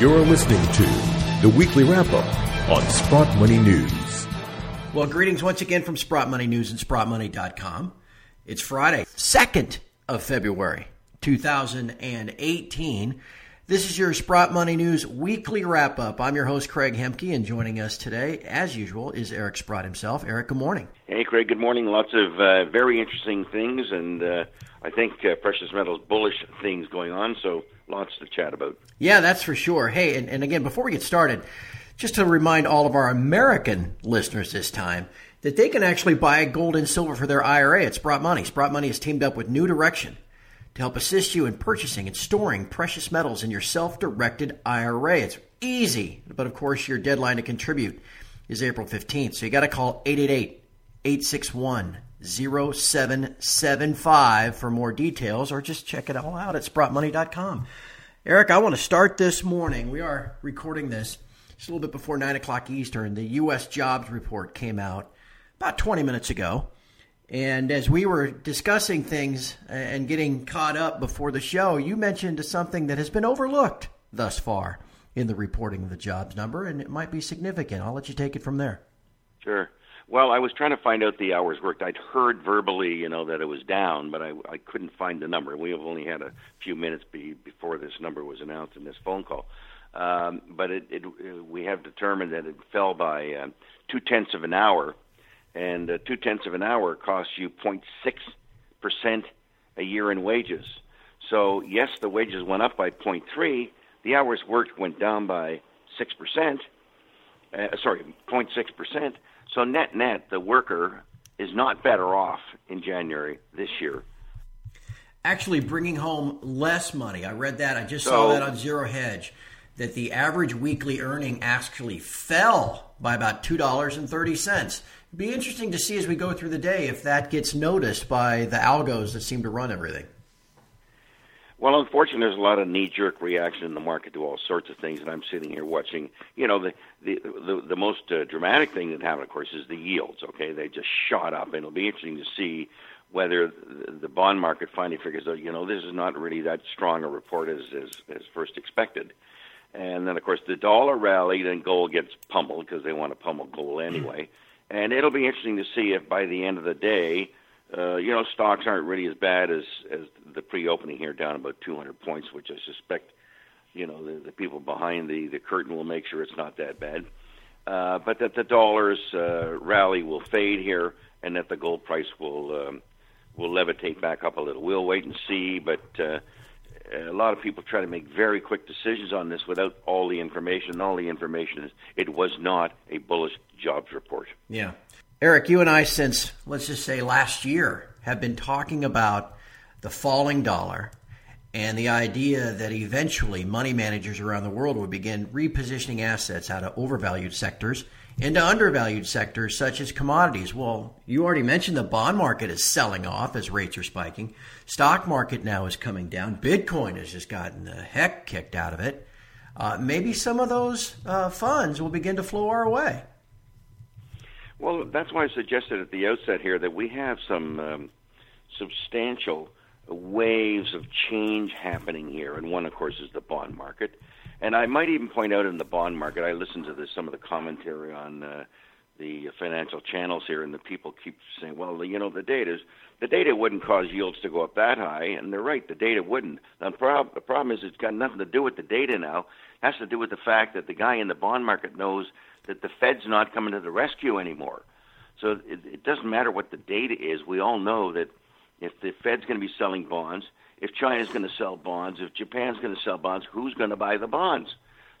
You're listening to the weekly wrap up on Sprott Money News. Well, greetings once again from Sprott Money News and SprottMoney.com. It's Friday, 2nd of February, 2018. This is your Sprott Money News weekly wrap up. I'm your host, Craig Hemke, and joining us today, as usual, is Eric Sprott himself. Eric, good morning. Hey, Craig, good morning. Lots of uh, very interesting things, and uh, I think uh, precious metals bullish things going on, so lots to chat about. Yeah, that's for sure. Hey, and, and again, before we get started, just to remind all of our American listeners this time that they can actually buy gold and silver for their IRA at Sprott Money. Sprott Money has teamed up with New Direction to help assist you in purchasing and storing precious metals in your self-directed IRA. It's easy, but of course your deadline to contribute is April 15th. So you got to call 888-861-0775 for more details or just check it all out at sprottmoney.com. Eric, I want to start this morning. We are recording this just a little bit before 9 o'clock Eastern. The U.S. jobs report came out about 20 minutes ago. And as we were discussing things and getting caught up before the show, you mentioned something that has been overlooked thus far in the reporting of the jobs number, and it might be significant. I'll let you take it from there. Sure. Well, I was trying to find out the hours worked. I'd heard verbally, you know, that it was down, but I, I couldn't find the number. We have only had a few minutes be, before this number was announced in this phone call. Um, but it, it, we have determined that it fell by uh, two tenths of an hour, and uh, two tenths of an hour costs you 0.6 percent a year in wages. So yes, the wages went up by 0.3. The hours worked went down by six percent. Uh, sorry, 0.6 percent. So net net, the worker is not better off in January this year. Actually, bringing home less money. I read that. I just so, saw that on Zero Hedge that the average weekly earning actually fell by about two dollars and thirty cents. Be interesting to see as we go through the day if that gets noticed by the algos that seem to run everything. Well, unfortunately, there's a lot of knee-jerk reaction in the market to all sorts of things, and I'm sitting here watching. You know, the the the, the most uh, dramatic thing that happened, of course, is the yields. Okay, they just shot up, and it'll be interesting to see whether the bond market finally figures out, you know, this is not really that strong a report as as, as first expected. And then, of course, the dollar rallied, and gold gets pummeled because they want to pummel gold anyway. And it'll be interesting to see if by the end of the day uh, you know, stocks aren't really as bad as as the pre-opening here, down about 200 points, which I suspect, you know, the, the people behind the the curtain will make sure it's not that bad. Uh, but that the dollar's uh, rally will fade here, and that the gold price will um, will levitate back up a little. We'll wait and see, but uh, Uh, a lot of people try to make very quick decisions on this without all the information. All the information is it was not a bullish jobs report. Yeah. Eric, you and I, since let's just say last year, have been talking about the falling dollar and the idea that eventually money managers around the world would begin repositioning assets out of overvalued sectors into undervalued sectors such as commodities. Well, you already mentioned the bond market is selling off as rates are spiking. Stock market now is coming down. Bitcoin has just gotten the heck kicked out of it. Uh, maybe some of those uh, funds will begin to flow our way. Well, that's why I suggested at the outset here that we have some um, substantial waves of change happening here, and one, of course, is the bond market. And I might even point out in the bond market, I listened to this, some of the commentary on uh, the financial channels here, and the people keep saying, "Well, you know, the data is the data wouldn't cause yields to go up that high," and they're right. The data wouldn't. The, prob- the problem is it's got nothing to do with the data now. It has to do with the fact that the guy in the bond market knows that the Fed's not coming to the rescue anymore. So it, it doesn't matter what the data is. We all know that if the Fed's going to be selling bonds, if China's going to sell bonds, if Japan's going to sell bonds, who's going to buy the bonds?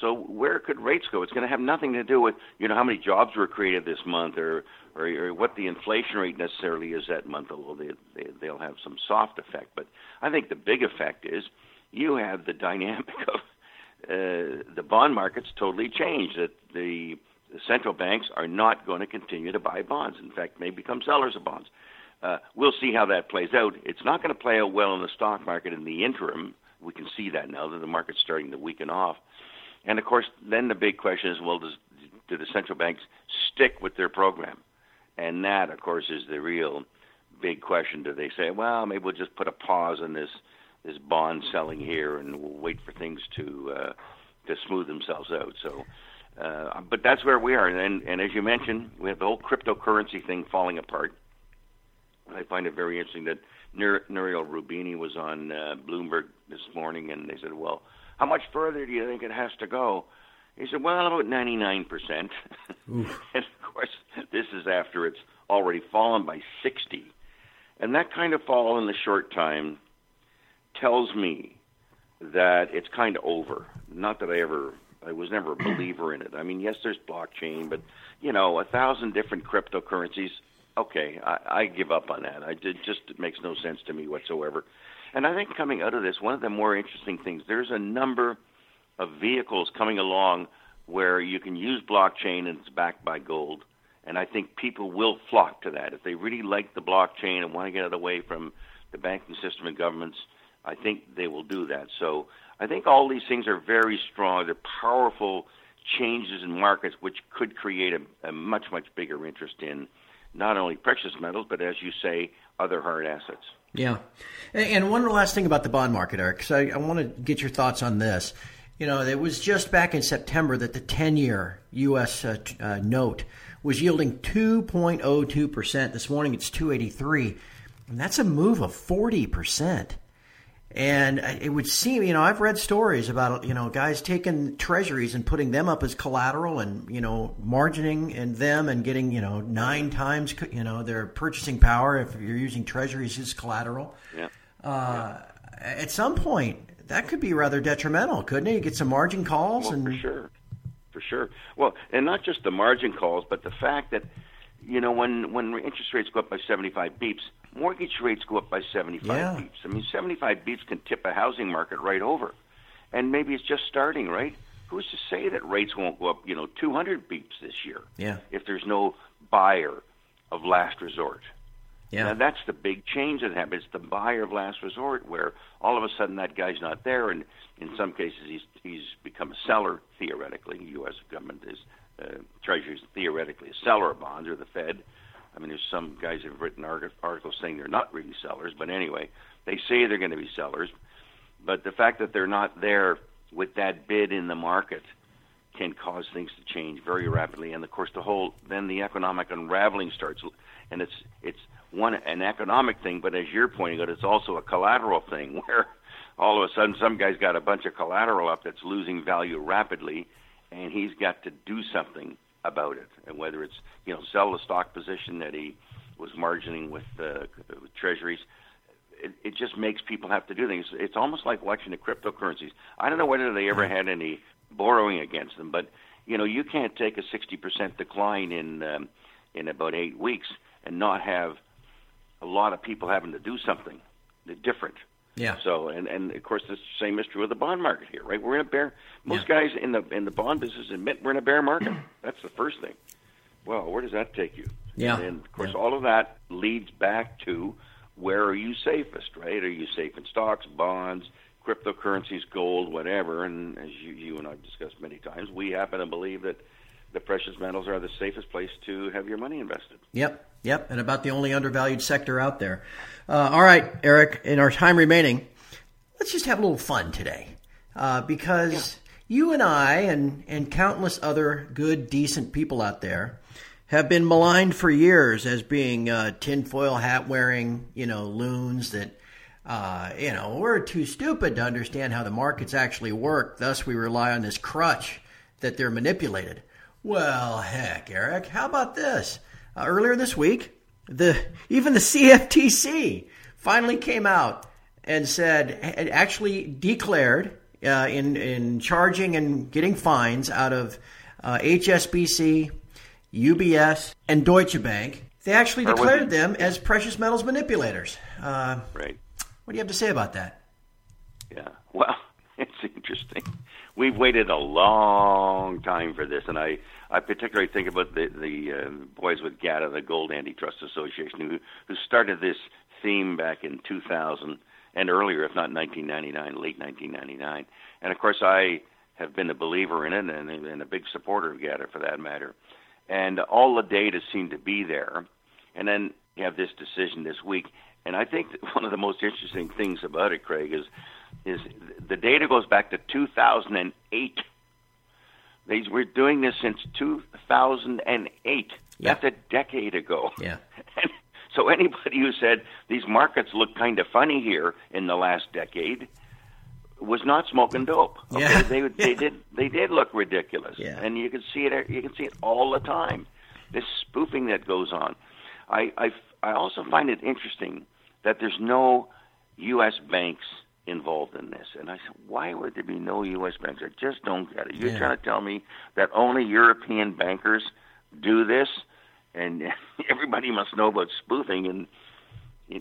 So where could rates go? It's going to have nothing to do with you know how many jobs were created this month or or, or what the inflation rate necessarily is that month. Although they, they they'll have some soft effect, but I think the big effect is you have the dynamic of uh, the bond market's totally changed. That the the central banks are not going to continue to buy bonds. In fact, may become sellers of bonds. Uh, we'll see how that plays out. It's not going to play out well in the stock market in the interim. We can see that now that the market's starting to weaken off. And of course, then the big question is, well, does do the central banks stick with their program? And that, of course, is the real big question. Do they say, well, maybe we'll just put a pause on this this bond selling here, and we'll wait for things to uh, to smooth themselves out. So, uh, but that's where we are. And, and as you mentioned, we have the whole cryptocurrency thing falling apart. I find it very interesting that Nouriel Roubini was on uh, Bloomberg this morning, and they said, "Well, how much further do you think it has to go?" He said, "Well, about 99 percent." and of course, this is after it's already fallen by 60, and that kind of fall in the short time tells me that it's kind of over. Not that I ever, I was never a believer in it. I mean, yes, there's blockchain, but you know, a thousand different cryptocurrencies. Okay, I, I give up on that. I just it makes no sense to me whatsoever. And I think coming out of this, one of the more interesting things, there's a number of vehicles coming along where you can use blockchain and it's backed by gold. And I think people will flock to that if they really like the blockchain and want to get away from the banking system and governments. I think they will do that. So I think all these things are very strong. They're powerful changes in markets which could create a, a much, much bigger interest in not only precious metals, but as you say, other hard assets. Yeah. And one last thing about the bond market, Eric, because I, I want to get your thoughts on this. You know, it was just back in September that the 10 year U.S. Uh, uh, note was yielding 2.02%. This morning it's 283. And that's a move of 40%. And it would seem, you know, I've read stories about, you know, guys taking treasuries and putting them up as collateral and, you know, margining in them and getting, you know, nine times, you know, their purchasing power if you're using treasuries as collateral. Yeah. Uh, yeah. At some point, that could be rather detrimental, couldn't it? You get some margin calls well, and for sure, for sure. Well, and not just the margin calls, but the fact that you know when when interest rates go up by 75 beeps, mortgage rates go up by 75 yeah. beeps. I mean, 75 beeps can tip a housing market right over, and maybe it's just starting, right? Who's to say that rates won't go up, you know, 200 beeps this year? Yeah. If there's no buyer of last resort. Yeah. Now that's the big change that happens. It's the buyer of last resort, where all of a sudden that guy's not there, and in some cases he's he's become a seller theoretically. The U.S. government is uh, Treasury is theoretically a seller of bonds, or the Fed. I mean, there's some guys who've written articles saying they're not really sellers, but anyway, they say they're going to be sellers. But the fact that they're not there with that bid in the market can cause things to change very rapidly, and of course, the whole then the economic unraveling starts, and it's it's one an economic thing, but as you're pointing out, it's also a collateral thing where all of a sudden some guy's got a bunch of collateral up that's losing value rapidly, and he's got to do something about it. And whether it's you know sell the stock position that he was margining with, uh, with treasuries, it, it just makes people have to do things. It's almost like watching the cryptocurrencies. I don't know whether they ever had any borrowing against them, but you know you can't take a 60% decline in um, in about eight weeks and not have a lot of people having to do something different. Yeah. So and and of course the same is true with the bond market here, right? We're in a bear. Most yeah. guys in the in the bond business admit we're in a bear market. That's the first thing. Well, where does that take you? Yeah. And of course, yeah. all of that leads back to where are you safest, right? Are you safe in stocks, bonds, cryptocurrencies, gold, whatever? And as you, you and I've discussed many times, we happen to believe that the precious metals are the safest place to have your money invested. Yep, yep, and about the only undervalued sector out there. Uh, all right, Eric, in our time remaining, let's just have a little fun today uh, because yeah. you and I and, and countless other good, decent people out there have been maligned for years as being uh, tinfoil hat wearing, you know, loons that. Uh, you know, we're too stupid to understand how the markets actually work. Thus, we rely on this crutch that they're manipulated. Well, heck, Eric, how about this? Uh, earlier this week, the even the CFTC finally came out and said, actually declared uh, in in charging and getting fines out of uh, HSBC, UBS, and Deutsche Bank. They actually declared them as precious metals manipulators. Uh, right. What do you have to say about that? Yeah. Well, it's interesting we've waited a long time for this, and I I particularly think about the the uh, boys with GATA, the Gold Antitrust Association, who who started this theme back in 2000 and earlier, if not 1999, late 1999. And of course, I have been a believer in it and, and a big supporter of GATA for that matter. And all the data seemed to be there. And then you have this decision this week. And I think one of the most interesting things about it, Craig, is is the data goes back to 2008 They were doing this since 2008. Yeah. That's a decade ago. Yeah. So anybody who said these markets look kind of funny here in the last decade was not smoking dope. Okay? Yeah. They they did they did look ridiculous. Yeah. And you can see it you can see it all the time. This spoofing that goes on. I I I also find it interesting that there's no US banks involved in this. And I said, why would there be no U.S. banks? I just don't get it. You're Yeah. trying to tell me that only European bankers do this, and everybody must know about spoofing, and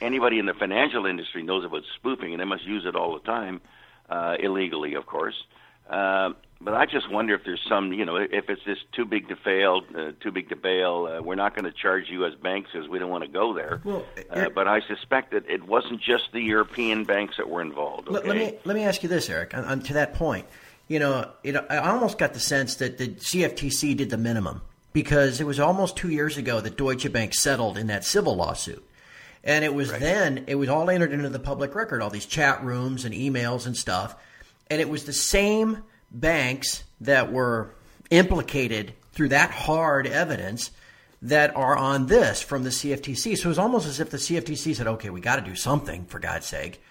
anybody in the financial industry knows about spoofing, and they must use it all the time, uh, illegally, of course. Uh, but I just wonder if there's some, you know, if it's just too big to fail, uh, too big to bail. Uh, we're not going to charge U.S. banks because we don't want to go there. Well, uh, but I suspect that it wasn't just the European banks that were involved. Okay? Let, me let me ask you this, Eric. On, on- to that point, you know, it, I almost got the sense that the CFTC did the minimum because it was almost two years ago that Deutsche Bank settled in that civil lawsuit, and it was then it was all entered into the public record, all these chat rooms and emails and stuff, and it was the same banks that were implicated through that hard evidence that are on this from the CFTC. So it was almost as if the CFTC said, "Okay, we got to do something for God's sake."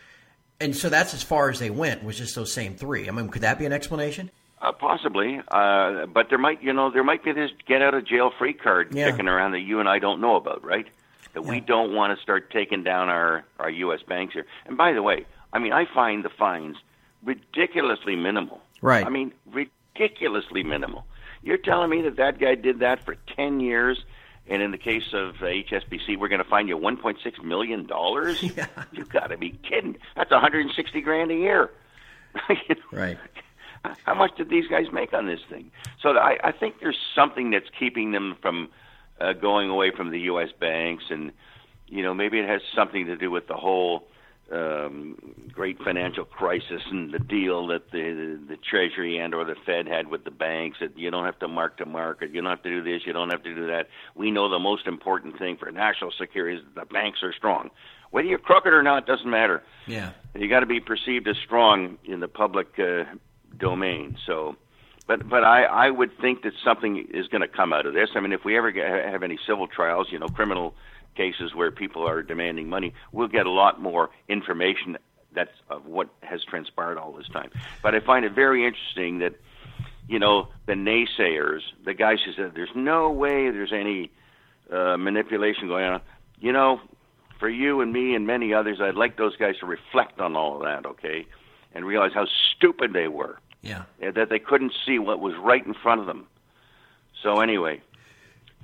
And so that's as far as they went was just those same three. I mean, could that be an explanation? Uh, possibly, uh, but there might, you know, there might be this get out of jail free card Yeah. kicking around that you and I don't know about, right? That we don't want to start taking down our our U.S. banks here. And by the way, I mean, I find the fines ridiculously minimal. Right. I mean, ridiculously minimal. You're telling me that that guy did that for ten years, and in the case of uh, HSBC, we're going to fine you 1.6 million dollars? Yeah. You got to be kidding! That's 160 grand a year. You know? Right. How much did these guys make on this thing? So I, I think there's something that's keeping them from uh, going away from the U.S. banks, and you know maybe it has something to do with the whole um, great financial crisis and the deal that the the Treasury and or the Fed had with the banks that you don't have to mark to market, you don't have to do this, you don't have to do that. We know the most important thing for national security is that the banks are strong. Whether you're crooked or not doesn't matter Yeah. you got to be perceived as strong in the public uh, domain. So, but but I I would think that something is going to come out of this. I mean, if we ever get, have any civil trials, you know, criminal cases where people are demanding money, we'll get a lot more information that's of what has transpired all this time. But I find it very interesting that you know the naysayers, the guys who said there's no way there's any uh, manipulation going on, you know, for you and me and many others, I'd like those guys to reflect on all of that, okay, and realize how stupid they were, Yeah. that they couldn't see what was right in front of them. So anyway,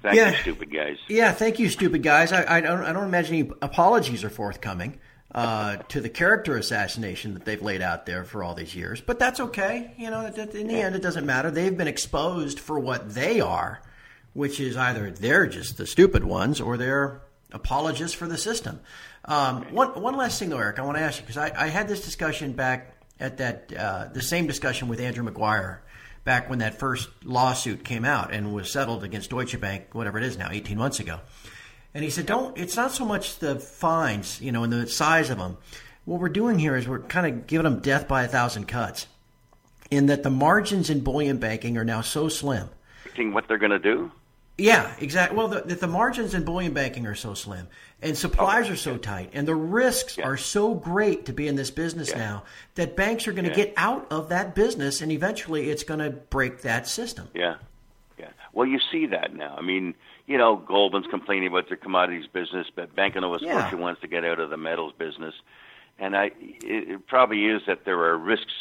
thank Yeah. you, stupid guys. Yeah. Thank you, stupid guys. I, I don't. I don't imagine any apologies are forthcoming uh, to the character assassination that they've laid out there for all these years. But that's okay. You know, in the end, it doesn't matter. They've been exposed for what they are, which is either they're just the stupid ones or they're apologists for the system. Um, one one last thing, though, Eric, I want to ask you because I, I had this discussion back at that uh, the same discussion with Andrew Maguire back when that first lawsuit came out and was settled against Deutsche Bank, whatever it is now, 18 months ago. And he said, "Don't. It's not so much the fines, you know, and the size of them. What we're doing here is we're kind of giving them death by a thousand cuts, in that the margins in bullion banking are now so slim. What they're going to do? Yeah, exactly. Well, the, the margins in bullion banking are so slim, and supplies oh, are so tight, and the risks Yeah. are so great to be in this business Yeah. now that banks are going to Yeah. get out of that business, and eventually it's going to break that system. Yeah, yeah. Well, you see that now. I mean, you know, Goldman's complaining about their commodities business, but Bank of Nova. Scotia wants to get out of the metals business, and I it, it probably is that there are risks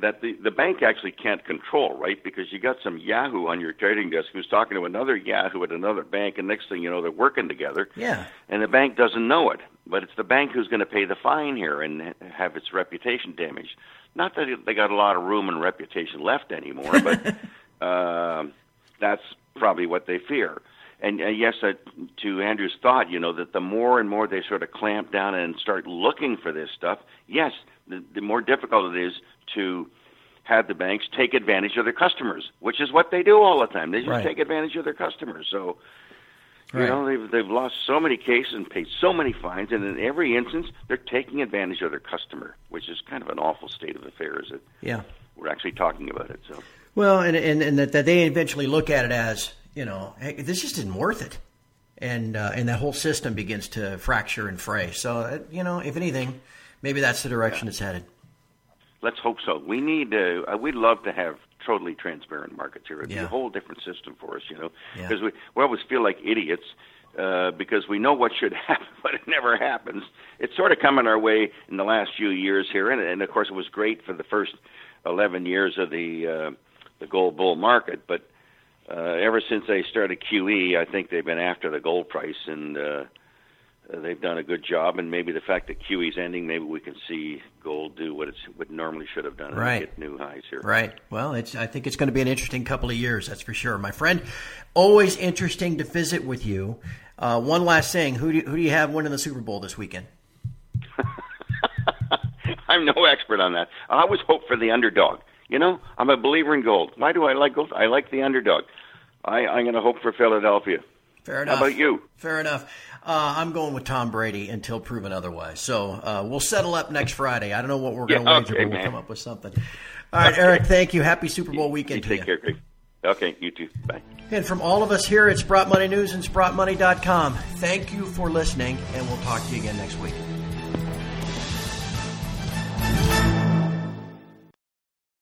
that the the bank actually can't control, right? Because you got some Yahoo on your trading desk who's talking to another Yahoo at another bank, and next thing you know, they're working together. Yeah. And the bank doesn't know it, but it's the bank who's going to pay the fine here and have its reputation damaged. Not that they got a lot of room and reputation left anymore, but um that's probably what they fear. And uh, yes, uh, to Andrew's thought, you know, that the more and more they sort of clamp down and start looking for this stuff, yes, the, the more difficult it is to have the banks take advantage of their customers, which is what they do all the time. They just Right. take advantage of their customers. So, you Right. know, they've they've lost so many cases and paid so many fines, and in every instance, they're taking advantage of their customer, which is kind of an awful state of affairs. That Yeah. we're actually talking about it. So, Well, and and, and that, that they eventually look at it as you know, hey, this just isn't worth it, and uh, and that whole system begins to fracture and fray. So uh, you know, if anything, maybe that's the direction yeah. it's headed. Let's hope so. We need. Uh, we'd love to have totally transparent markets here. It'd yeah. be a whole different system for us, you know, because yeah. we, we always feel like idiots uh, because we know what should happen, but it never happens. It's sort of coming our way in the last few years here, and, and of course, it was great for the first 11 years of the uh, the gold bull market, but uh, ever since they started QE, I think they've been after the gold price, and uh, they've done a good job. And maybe the fact that QE's ending, maybe we can see gold do what it's what normally should have done and right. get new highs here. Right. Well, it's I think it's going to be an interesting couple of years. That's for sure, my friend. Always interesting to visit with you. Uh, one last thing: who do you, who do you have winning the Super Bowl this weekend? I'm no expert on that. I always hope for the underdog. You know, I'm a believer in gold. Why do I like gold? I like the underdog. I, I'm going to hope for Philadelphia. Fair enough. How about you? Fair enough. Uh, I'm going with Tom Brady until proven otherwise. So uh, we'll settle up next Friday. I don't know what we're going to yeah, wager, okay, but we'll man. come up with something. All right, Eric. Thank you. Happy Super Bowl weekend you to take care, Craig. Okay, you too. Bye. And from all of us here at Sprott Money News and SprottMoney.com, thank you for listening, and we'll talk to you again next week.